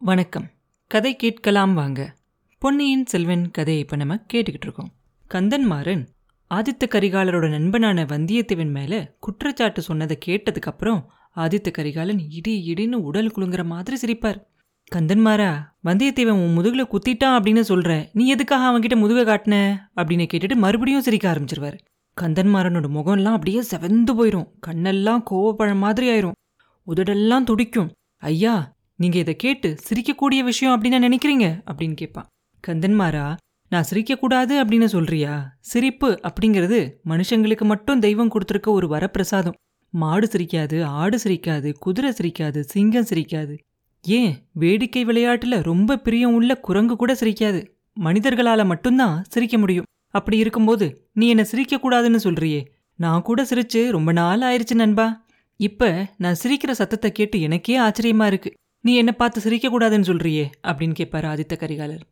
வணக்கம். கதை கேட்கலாம் வாங்க. பொன்னியின் செல்வன் கதையை இப்போ நம்ம கேட்டுக்கிட்டு இருக்கோம். கந்தன்மாறன் ஆதித்த கரிகாலரோட நண்பனான வந்தியத்தேவன் மேலே குற்றச்சாட்டு சொன்னதை கேட்டதுக்கப்புறம் ஆதித்த கரிகாலன் இடி இடின்னு உடல் குலுங்குற மாதிரி சிரிப்பார். கந்தன்மாரா வந்தியத்தேவன் உன் முதுகில் குத்திட்டான் அப்படின்னு சொல்கிறேன் நீ எதுக்காக அவன்கிட்ட முதுகை காட்டின? அப்படின்னு கேட்டுட்டு மறுபடியும் சிரிக்க ஆரம்பிச்சிருவார். கந்தன்மாரனோட முகம்லாம் அப்படியே செவந்து போயிடும் கண்ணெல்லாம் கோவப்பழம் மாதிரி ஆயிரும். உதடெல்லாம் துடிக்கும். ஐயா நீங்க இதை கேட்டு சிரிக்கக்கூடிய விஷயம் அப்படின்னு நினைக்கிறீங்க? அப்படின்னு கேட்பான். கந்தன்மாரா நான் சிரிக்கக்கூடாது அப்படின்னு சொல்றியா? சிரிப்பு அப்படிங்கிறது மனுஷங்களுக்கு மட்டும் தெய்வம் கொடுத்துருக்க ஒரு வரப்பிரசாதம். மாடு சிரிக்காது ஆடு சிரிக்காது குதிரை சிரிக்காது சிங்கம் சிரிக்காது. ஏன்? வேடிக்கை விளையாட்டுல ரொம்ப பிரியம் உள்ள குரங்கு கூட சிரிக்காது. மனிதர்களால மட்டும்தான் சிரிக்க முடியும். அப்படி இருக்கும்போது நீ என்னை சிரிக்கக்கூடாதுன்னு சொல்றியே. நான் கூட சிரிச்சு ரொம்ப நாள் ஆயிருச்சு நண்பா. இப்ப நான் சிரிக்கிற சத்தத்தை கேட்டு எனக்கே ஆச்சரியமா இருக்கு. நீ என்ன பார்த்து சிரிக்கக்கூடாதுன்னு சொல்றியே அப்படின்னு கேட்பார் ஆதித்த கரிகாலர்.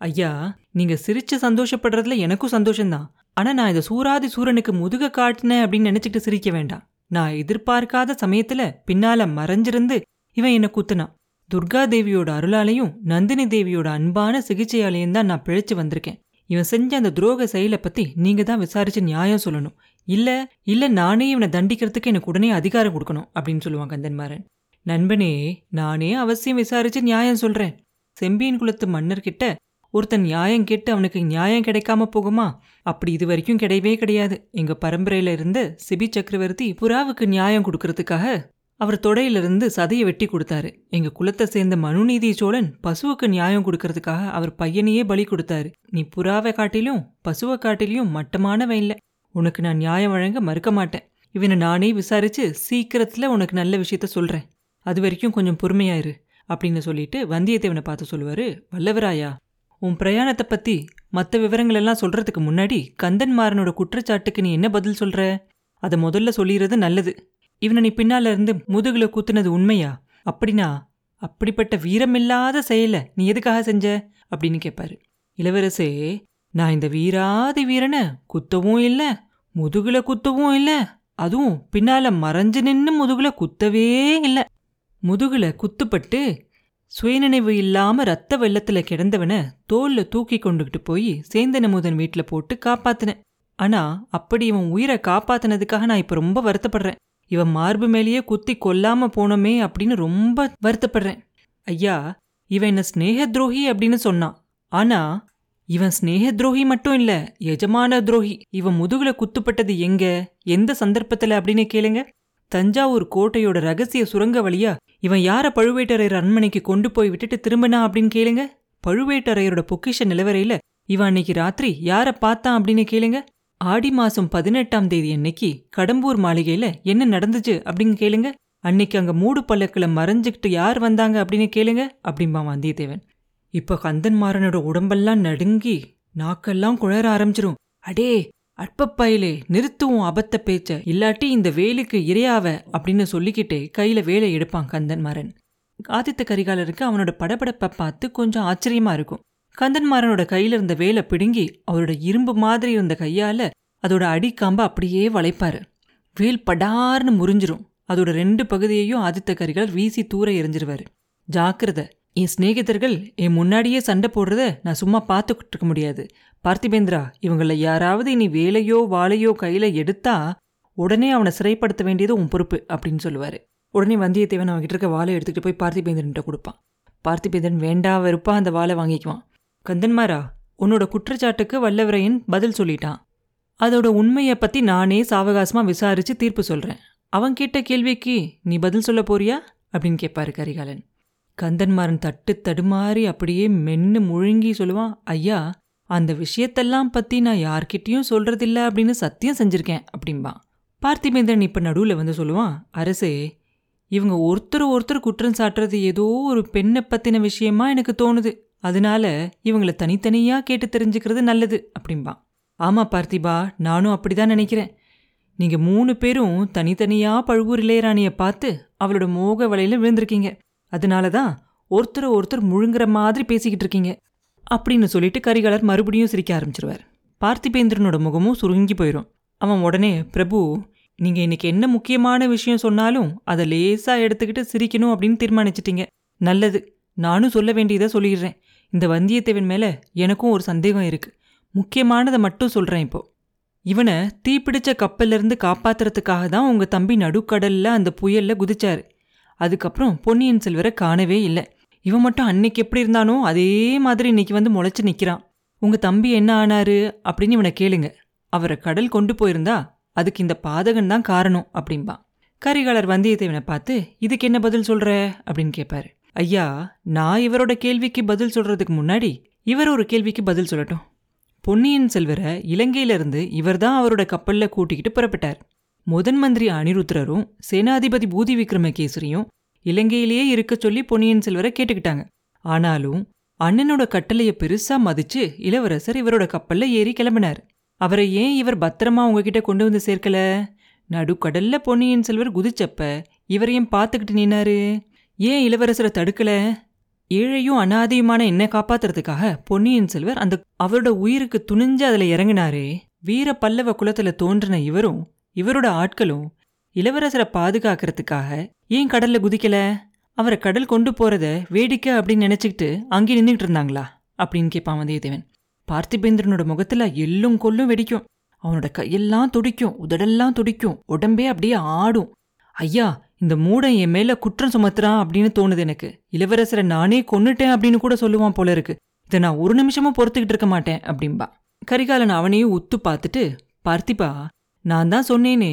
ஐயா நீங்க சிரிச்சு சந்தோஷப்படுறதுல எனக்கும் சந்தோஷம்தான். ஆனா நான் இதை சூராதி சூரனுக்கு முதுக காட்டினேன் அப்படின்னு நினைச்சிட்டு சிரிக்க வேண்டாம். நான் எதிர்பார்க்காத சமயத்துல பின்னால மறைஞ்சிருந்து இவன் என்ன குத்துனான். துர்கா தேவியோட அருளாலையும் நந்தினி தேவியோட அன்பான சிகிச்சையாலையும் தான் நான் பிழைச்சு வந்திருக்கேன். இவன் செஞ்ச அந்த துரோக செயலை பத்தி நீங்க தான் விசாரிச்சு நியாயம் சொல்லணும். இல்ல இல்ல நானே இவனை தண்டிக்கிறதுக்கு எனக்கு உடனே அதிகாரம் கொடுக்கணும் அப்படின்னு சொல்லுவான் கந்தன்மாரன் நண்பனே நானே அவசியம் விசாரிச்சு நியாயம் சொல்றேன். செம்பியன் குலத்து மன்னர்கிட்ட ஒருத்தன் நியாயம் கேட்டு அவனுக்கு நியாயம் கிடைக்காம போகுமா? அப்படி இது வரைக்கும் கிடையவே கிடையாது. எங்க பரம்பரையில இருந்து சிபி சக்கரவர்த்தி புறாவுக்கு நியாயம் கொடுக்கறதுக்காக அவர் தொடையிலிருந்து சதையை வெட்டி கொடுத்தாரு. எங்க குலத்தை சேர்ந்த மனுநீதி சோழன் பசுவுக்கு நியாயம் கொடுக்கறதுக்காக அவர் பையனையே பலி கொடுத்தாரு. நீ புறாவை காட்டிலும் பசுவை காட்டிலையும் மட்டமானவன் இல்லை. உனக்கு நான் நியாயம் வழங்க மறுக்க மாட்டேன். இவனை நானே விசாரிச்சு சீக்கிரத்துல உனக்கு நல்ல விஷயத்த சொல்றேன். அது வரைக்கும் கொஞ்சம் பொறுமையாயிரு அப்படின்னு சொல்லிட்டு வந்தியத்தேவனை பார்த்து சொல்லுவாரு வல்லவராயா உன் பிரயாணத்தை பத்தி மற்ற விவரங்கள் எல்லாம் சொல்றதுக்கு முன்னாடி கந்தன்மாறனோட குற்றச்சாட்டுக்கு நீ என்ன பதில் சொல்ற? அதை முதல்ல சொல்லிடுறது நல்லது. இவனை நீ பின்னால இருந்து முதுகுல குத்துனது உண்மையா? அப்படின்னா அப்படிப்பட்ட வீரமில்லாத செயலை நீ எதுக்காக செஞ்ச? அப்படின்னு கேட்பாரு இளவரசே நான் இந்த வீராதி வீரனை குத்தவும் இல்லை முதுகுல குத்தவும் இல்லை அதுவும் பின்னால மறைஞ்சு நின்று முதுகுல குத்தவே இல்லை. முதுகுல குத்துப்பட்டு சுயநினைவு இல்லாம ரத்த வெள்ளத்துல கிடந்தவனை தோல்ல தூக்கி கொண்டுகிட்டு போய் சேந்தனமுதன் வீட்டுல போட்டு காப்பாத்தினேன். ஆனா அப்படி இவன் உயிரை காப்பாத்தினதுக்காக நான் இப்ப ரொம்ப வருத்தப்படுறேன். இவன் மார்பு மேலேயே குத்தி கொல்லாம போனோமே அப்படின்னு ரொம்ப வருத்தப்படுறேன். ஐயா இவன் என்ன ஸ்நேக துரோகி அப்படின்னு சொன்னான். ஆனா இவன் ஸ்நேக துரோகி மட்டும் இல்ல எஜமான துரோகி. இவன் முதுகுல குத்துப்பட்டது எங்க? எந்த சந்தர்ப்பத்துல அப்படின்னு கேளுங்க. தஞ்சாவூர் கோட்டையோட ரகசிய சுரங்க வழியா இவன் யார பழுவேட்டரையர் அரண்மனைக்கு கொண்டு போய் விட்டுட்டு திரும்பினா அப்படின்னு கேளுங்க? பழுவேட்டரையரோட பொக்கிஷ நிலவரையில இவன் அன்னைக்கு ராத்திரி யார பார்த்தான் அப்படின்னு கேளுங்க? ஆடி மாசம் பதினெட்டாம் தேதி அன்னைக்கு கடம்பூர் மாளிகையில என்ன நடந்துச்சு அப்படின்னு கேளுங்க. அன்னைக்கு அங்க மூடு பல்லக்குல மறைஞ்சுக்கிட்டு யார் வந்தாங்க அப்படின்னு கேளுங்க அப்படிம்பா வந்தியத்தேவன். இப்ப கந்தன்மாறனோட உடம்பெல்லாம் நடுங்கி நாக்கெல்லாம் குழற ஆரம்பிச்சிரும். அடே அற்பப்பயிலே நிறுத்துவோம் அபத்த பேச்ச இல்லாட்டி இந்த வேலுக்கு இரையாவ அப்படின்னு சொல்லிக்கிட்டே கையில வேலை எடுப்பான் கந்தன்மாறன் ஆதித்த கரிகாலருக்கு அவனோட படபடப்பை பார்த்து கொஞ்சம் ஆச்சரியமா இருக்கும். கந்தன்மாறனோட கையில இருந்த வேலை பிடுங்கி அவரோட இரும்பு மாதிரி இருந்த கையால அதோட அடிக்காம்ப அப்படியே வளைப்பாரு. வேல் படார்னு முறிஞ்சிரும். அதோட ரெண்டு பகுதியையும் ஆதித்த கரிகாலர் வீசி தூர எரிஞ்சிருவாரு ஜாக்கிரத என் சிநேகிதர்கள் என் முன்னாடியே சண்டை போடுறத நான் சும்மா பார்த்துக்கிட்டு இருக்க முடியாது. பார்த்திபேந்திரா இவங்கள யாராவது இனி வேலையோ வாளையோ கையில எடுத்தா உடனே அவனை சிறைப்படுத்த வேண்டியது உன் பொறுப்பு அப்படின்னு சொல்லுவாரு. உடனே வந்தியத்தேவன் அவன்கிட்ட இருக்க வாளை எடுத்துக்கிட்டு போய் பார்த்திபேந்திரன்ட்ட கொடுப்பான். பார்த்திபேந்திரன் வேண்டா வெறுப்பா அந்த வாளை வாங்கிக்குவான். கந்தன்மாரா உன்னோட குற்றச்சாட்டுக்கு வல்லவரையன் பதில் சொல்லிட்டான். அதோட உண்மையை பத்தி நானே சாவகாசமா விசாரிச்சு தீர்ப்பு சொல்றேன். அவன் கேட்ட கேள்விக்கு நீ பதில் சொல்ல போறியா? அப்படின்னு கேட்பாரு கரிகாலன். கந்தன்மாரன் தட்டு தடுமாறி அப்படியே மென்னு முழுங்கி சொல்லுவான். ஐயா அந்த விஷயத்தெல்லாம் பத்தி நான் யார்கிட்டயும் சொல்றதில்ல அப்படின்னு சத்தியம் செஞ்சிருக்கேன் அப்படிம்பான் பார்த்திபேந்திரன் இப்ப நடுவில் வந்து சொல்லுவான் அரசே இவங்க ஒருத்தர் ஒருத்தர் குற்றம் சாட்டுறது ஏதோ ஒரு பெண்ணை பத்தின விஷயமா எனக்கு தோணுது. அதனால இவங்கள தனித்தனியா கேட்டு தெரிஞ்சுக்கிறது நல்லது அப்படிம்பான் ஆமா பார்த்திபா நானும் அப்படிதான் நினைக்கிறேன். நீங்க மூணு பேரும் தனித்தனியா பழுவூர் இளையராணியை பார்த்து அவளோட மோக வலையில விழுந்திருக்கீங்க. அதனால தான் ஒருத்தர் ஒருத்தர் முழுங்குற மாதிரி பேசிக்கிட்டு இருக்கீங்க. அப்படின்னு சொல்லிட்டு கரிகாலர் மறுபடியும் சிரிக்க ஆரம்பிச்சிருவார். பார்த்திபேந்திரனோட முகமும் சுருங்கி போயிடும் அவன் உடனே பிரபு நீங்கள் இன்னைக்கு என்ன முக்கியமான விஷயம் சொன்னாலும் அதை லேசாக எடுத்துக்கிட்டு சிரிக்கணும் அப்படின்னு தீர்மானிச்சிட்டிங்க. நல்லது. நானும் சொல்ல வேண்டியதை சொல்லிடுறேன். இந்த வந்தியத்தேவன் மேலே எனக்கும் ஒரு சந்தேகம் இருக்குது முக்கியமானதை மட்டும் சொல்கிறேன் இப்போது இவனை தீப்பிடிச்ச கப்பல்லேருந்து காப்பாத்துறதுக்காக தான் உங்கள் தம்பி நடுக்கடலில் அந்த புயலில் குதிச்சார். அதுக்கப்புறம் பொன்னியின் செல்வரை காணவே இல்லை. இவன் மட்டும் அன்னைக்கு எப்படி இருந்தானோ அதே மாதிரி இன்னைக்கு வந்து முளைச்சு நிற்கிறான் உங்கள் தம்பி என்ன ஆனாரு அப்படின்னு இவனை கேளுங்க. அவரை கடல் கொண்டு போயிருந்தா அதுக்கு இந்த பாதகன் தான் காரணம் அப்படின்பா கரிகாலர் வந்தியத்தேவனை பார்த்து இதுக்கு என்ன பதில் சொல்ற? அப்படின்னு கேட்பாரு ஐயா நான் இவரோட கேள்விக்கு பதில் சொல்றதுக்கு முன்னாடி இவர் ஒரு கேள்விக்கு பதில் சொல்லட்டும். பொன்னியின் செல்வரை இலங்கையிலிருந்து இவர்தான் அவரோட கப்பல்ல கூட்டிக்கிட்டு புறப்பட்டார். முதன் மந்திரி அனிருத்ரரும் சேனாதிபதி பூதி விக்ரமகேசரியும் இலங்கையிலேயே இருக்க சொல்லி பொன்னியின் செல்வரை கேட்டுக்கிட்டாங்க. ஆனாலும் அண்ணனோட கட்டளையை பெருசா மதிச்சு இளவரசர் இவரோட கப்பல்ல ஏறி கிளம்பினார். அவரை ஏன் இவர் பத்திரமா உங்ககிட்ட கொண்டு வந்து சேர்க்கல? நடுக்கடல்ல பொன்னியின் செல்வர் குதிச்சப்ப இவரையும் பார்த்துக்கிட்டு நின்னாரு? ஏன் இளவரசரை தடுக்கல? ஏழையும் அனாதையுமான என்ன காப்பாத்துறதுக்காக பொன்னியின் செல்வர் அந்த அவரோட உயிருக்கு துணிஞ்சு அதுல இறங்கினாரே. வீர பல்லவ குலத்துல தோன்றின இவரும் இவரோட ஆட்களும் இளவரசரை பாதுகாக்கிறதுக்காக ஏன் கடல்ல குதிக்கல? அவரை கடல் கொண்டு போறத வேடிக்கை அப்படின்னு நினைச்சுக்கிட்டு அங்கே நின்றுட்டு இருந்தாங்களா? அப்படின்னு கேட்பான் வந்தியத்தேவன். பார்த்திபேந்திரனோட முகத்துல எள்ளும் கொல்லும் வெடிக்கும். அவனோட கையெல்லாம் துடிக்கும் உதடெல்லாம் துடிக்கும் உடம்பே அப்படியே ஆடும். ஐயா இந்த மூடன் என் மேல குற்றம் சுமத்துறான் அப்படின்னு தோணுது எனக்கு. இளவரசரை நானே கொன்னுட்டேன் அப்படின்னு கூட சொல்லுவான் போல இருக்கு. இதை நான் ஒரு நிமிஷமும் பொறுத்துக்கிட்டு இருக்க மாட்டேன் அப்படின்பா கரிகாலன் அவனையும் உத்து பார்த்துட்டு பார்த்திபா நான் தான் சொன்னேனே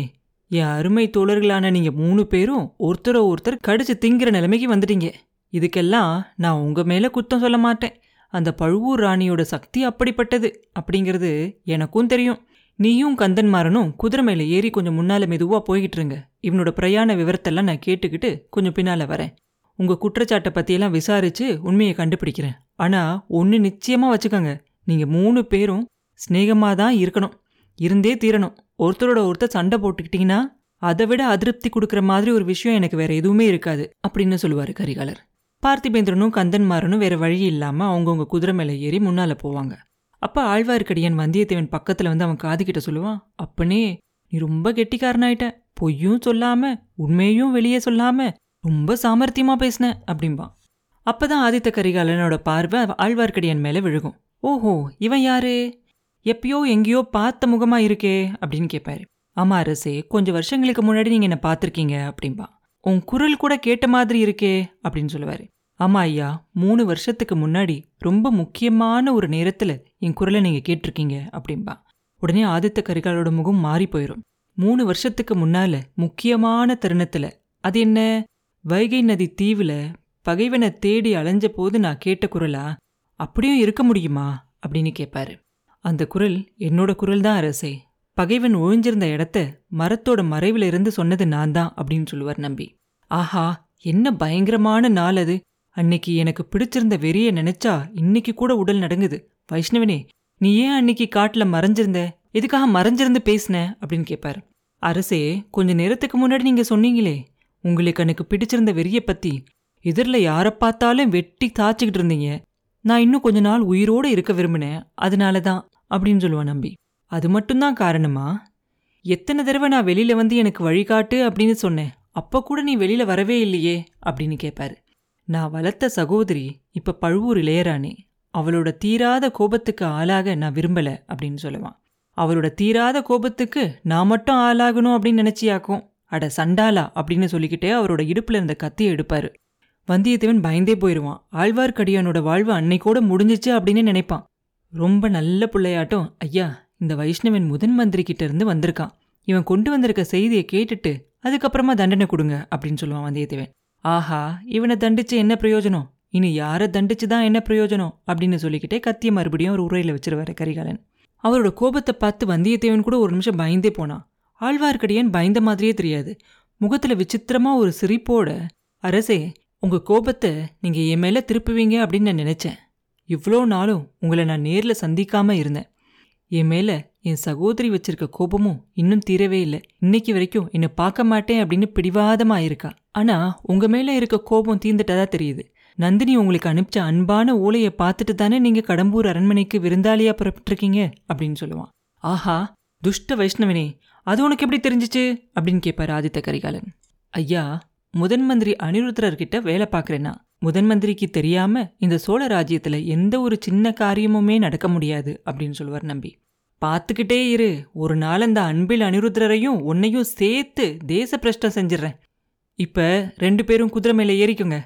என் அருமை தோழர்களான நீங்க மூணு பேரும் ஒருத்தரை ஒருத்தர் கடிச்சு திங்கிற நிலைமைக்கு வந்துட்டீங்க. இதுக்கெல்லாம் நான் உங்க மேல குத்தம் சொல்ல மாட்டேன். அந்த பழுவூர் ராணியோட சக்தி அப்படிப்பட்டது அப்படிங்கிறது எனக்கும் தெரியும். நீயும் கந்தன்மாரனும் குதிரை மேல ஏறி கொஞ்சம் முன்னால மெதுவா போய்கிட்டு இருங்க இவனோட பிரயாண விவரத்தெல்லாம் நான் கேட்டுக்கிட்டு கொஞ்சம் பின்னால வரேன். உங்க குற்றச்சாட்டை பத்தியெல்லாம் விசாரிச்சு உண்மையை கண்டுபிடிக்கிறேன். ஆனா ஒன்னு நிச்சயமா வச்சுக்கோங்க. நீங்க மூணு பேரும் சிநேகமாக தான் இருக்கணும். இருந்தே தீரணும். ஒருத்தரோட ஒருத்தர் சண்டை போட்டுக்கிட்டீங்கன்னா அதை விட அதிருப்தி கொடுக்குற மாதிரி ஒரு விஷயம் எனக்கு வேற எதுவுமே இருக்காது அப்படின்னு சொல்லுவார் கரிகாலர். பார்த்திபேந்திரனும் கந்தன்மாரனும் வேற வழி இல்லாமல் அவங்கவுங்க குதிரை மேலே ஏறி முன்னால் போவாங்க. அப்போ ஆழ்வார்க்கடியான் வந்தியத்தேவன் பக்கத்தில் வந்து அவன் காது கிட்ட சொல்லுவான் அப்பனே நீ ரொம்ப கெட்டிக்காரனாயிட்ட பொய்யும் சொல்லாமல் உண்மையும் வெளியே சொல்லாமல் ரொம்ப சாமர்த்தியமாக பேசின அப்படிம்பான். அப்பதான் ஆதித்த கரிகாலனோட பார்வை ஆழ்வார்க்கடியான் மேலே விழுகும். ஓஹோ இவன் யாரு? எப்பயோ எங்கேயோ பார்த்த முகமா இருக்கே அப்படின்னு கேட்பாரு ஆமா அரசே கொஞ்சம் வருஷங்களுக்கு முன்னாடி நீங்க என்ன பார்த்துருக்கீங்க அப்படின்பா உன் குரல் கூட கேட்ட மாதிரி இருக்கே அப்படின்னு சொல்லுவாரு. ஆமா ஐயா மூணு வருஷத்துக்கு முன்னாடி ரொம்ப முக்கியமான ஒரு நேரத்துல என் குரலை நீங்க கேட்டிருக்கீங்க அப்படின்பா உடனே ஆதித்த கரிகாலோட முகம் மாறி போயிடும் மூணு வருஷத்துக்கு முன்னால முக்கியமான தருணத்துல அது என்ன? வைகை நதி தீவுல பகைவனை தேடி அலைஞ்ச போது நான் கேட்ட குரலா? அப்படியும் இருக்க முடியுமா? அப்படின்னு கேட்பாரு அந்த குரல் என்னோட குரல் தான் அரசே. பகைவன் ஒழிஞ்சிருந்த இடத்த மரத்தோட மறைவுல இருந்து சொன்னது நான் தான் அப்படின்னு சொல்லுவார் நம்பி. ஆஹா என்ன பயங்கரமான நாள் அது. அன்னைக்கு எனக்கு பிடிச்சிருந்த வெறிய நினைச்சா இன்னைக்கு கூட உடல் நடங்குது. வைஷ்ணவனே நீ ஏன் அன்னைக்கு காட்டுல மறைஞ்சிருந்த? எதுக்காக மறைஞ்சிருந்து பேசின? அப்படின்னு கேட்பார் அரசே கொஞ்ச நேரத்துக்கு முன்னாடி நீங்க சொன்னீங்களே. உங்களுக்கு எனக்கு பிடிச்சிருந்த வெறியை பத்தி எதிரில் யாரை பார்த்தாலும் வெட்டி தாச்சிக்கிட்டு இருந்தீங்க. நான் இன்னும் கொஞ்ச நாள் உயிரோடு இருக்க விரும்பினேன். அதனால தான் அப்படின்னு சொல்லுவான் நம்பி. அது மட்டும்தான் காரணமா? எத்தனை தடவை நான் வெளியில் வந்து எனக்கு வழிகாட்டு அப்படின்னு சொன்னேன். அப்போ கூட நீ வெளியில் வரவே இல்லையே அப்படின்னு கேட்பாரு நான் வளர்த்த சகோதரி இப்போ பழுவூர் இளையராணி. அவளோட தீராத கோபத்துக்கு ஆளாக நான் விரும்பல அப்படின்னு சொல்லுவான். அவளோட தீராத கோபத்துக்கு நான் மட்டும் ஆளாகணும் அப்படின்னு நினச்சியாக்கும். அட சண்டாலா அப்படின்னு சொல்லிக்கிட்டே அவரோட இடுப்பில் இருந்த கத்தியை எடுப்பாரு. வந்தியத்தேவன் பயந்தே போயிடுவான் ஆழ்வார்க்கடியானோட வாழ்வு அன்னைக்கோட முடிஞ்சிச்சு அப்படின்னு நினைப்பான். ரொம்ப நல்ல பிள்ளையாட்டம். ஐயா இந்த வைஷ்ணவன் முதன் மந்திரி கிட்ட இருந்து வந்திருக்கான். இவன் கொண்டு வந்திருக்க செய்தியை கேட்டுட்டு அதுக்கப்புறமா தண்டனை கொடுங்க அப்படின்னு சொல்லுவான் வந்தியத்தேவன். ஆஹா இவனை தண்டிச்சு என்ன பிரயோஜனம்? இனி யாரை தண்டிச்சு தான் என்ன பிரயோஜனம்? அப்படின்னு சொல்லிக்கிட்டே கத்திய மறுபடியும் ஒரு உரையில வச்சிருவாரு கரிகாலன். அவரோட கோபத்தை பார்த்து வந்தியத்தேவன் கூட ஒரு நிமிஷம் பயந்தே போனான். ஆழ்வார்க்கடியான் பயந்த மாதிரியே தெரியாது. முகத்துல விசித்திரமா ஒரு சிரிப்போட அரசே உங்கள் கோபத்தை நீங்கள் என் மேலே திருப்புவீங்க அப்படின்னு நான் நினச்சேன். இவ்வளோ நாளும் உங்களை நான் நேரில் சந்திக்காமல் இருந்தேன். என் மேலே என் சகோதரி வச்சிருக்க கோபமும் இன்னும் தீரவே இல்லை. இன்னைக்கு வரைக்கும் என்னை பார்க்க மாட்டேன் அப்படின்னு பிடிவாதமாக இருக்கா? ஆனால் உங்கள் மேலே இருக்க கோபம் தீர்ந்துட்டதா தெரியுது. நந்தினி உங்களுக்கு அனுப்பிச்ச அன்பான ஓலையை பார்த்துட்டு தானே நீங்கள் கடம்பூர் அரண்மனைக்கு விருந்தாளியாக புறப்பட்டிருக்கீங்க அப்படின்னு சொல்லுவான். ஆஹா துஷ்ட வைஷ்ணவனே அது உனக்கு எப்படி தெரிஞ்சிச்சு? அப்படின்னு கேட்பார் ஆதித்த கரிகாலன். ஐயா முதன் மந்திரி அனிருத்ரர்கிட்ட வேலை பார்க்குறேன்னா முதன் மந்திரிக்கு தெரியாம இந்த சோழ ராஜ்யத்துல எந்த ஒரு சின்ன காரியமுமே நடக்க முடியாது அப்படின்னு சொல்லுவார் நம்பி. பார்த்துக்கிட்டே இரு. ஒரு நாள் அந்த அன்பில் அனிருத்ரரையும் உன்னையும் சேர்த்து தேச பிரஷ்டம் செஞ்சிடுறேன் இப்போ ரெண்டு பேரும் குதிரை மேலே ஏறிக்கோங்க.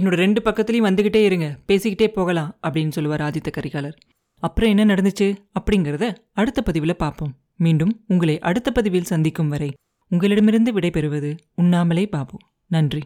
என்னோட ரெண்டு பக்கத்துலையும் வந்துக்கிட்டே இருங்க. பேசிக்கிட்டே போகலாம் அப்படின்னு சொல்லுவார் ஆதித்த கரிகாலர். அப்புறம் என்ன நடந்துச்சு அப்படிங்கிறத அடுத்த பதிவில் பார்ப்போம். மீண்டும் உங்களை அடுத்த பதிவில் சந்திக்கும் வரை உங்களிடமிருந்து விடைபெறுவது உண்ணாமலே பாபு. நன்றி.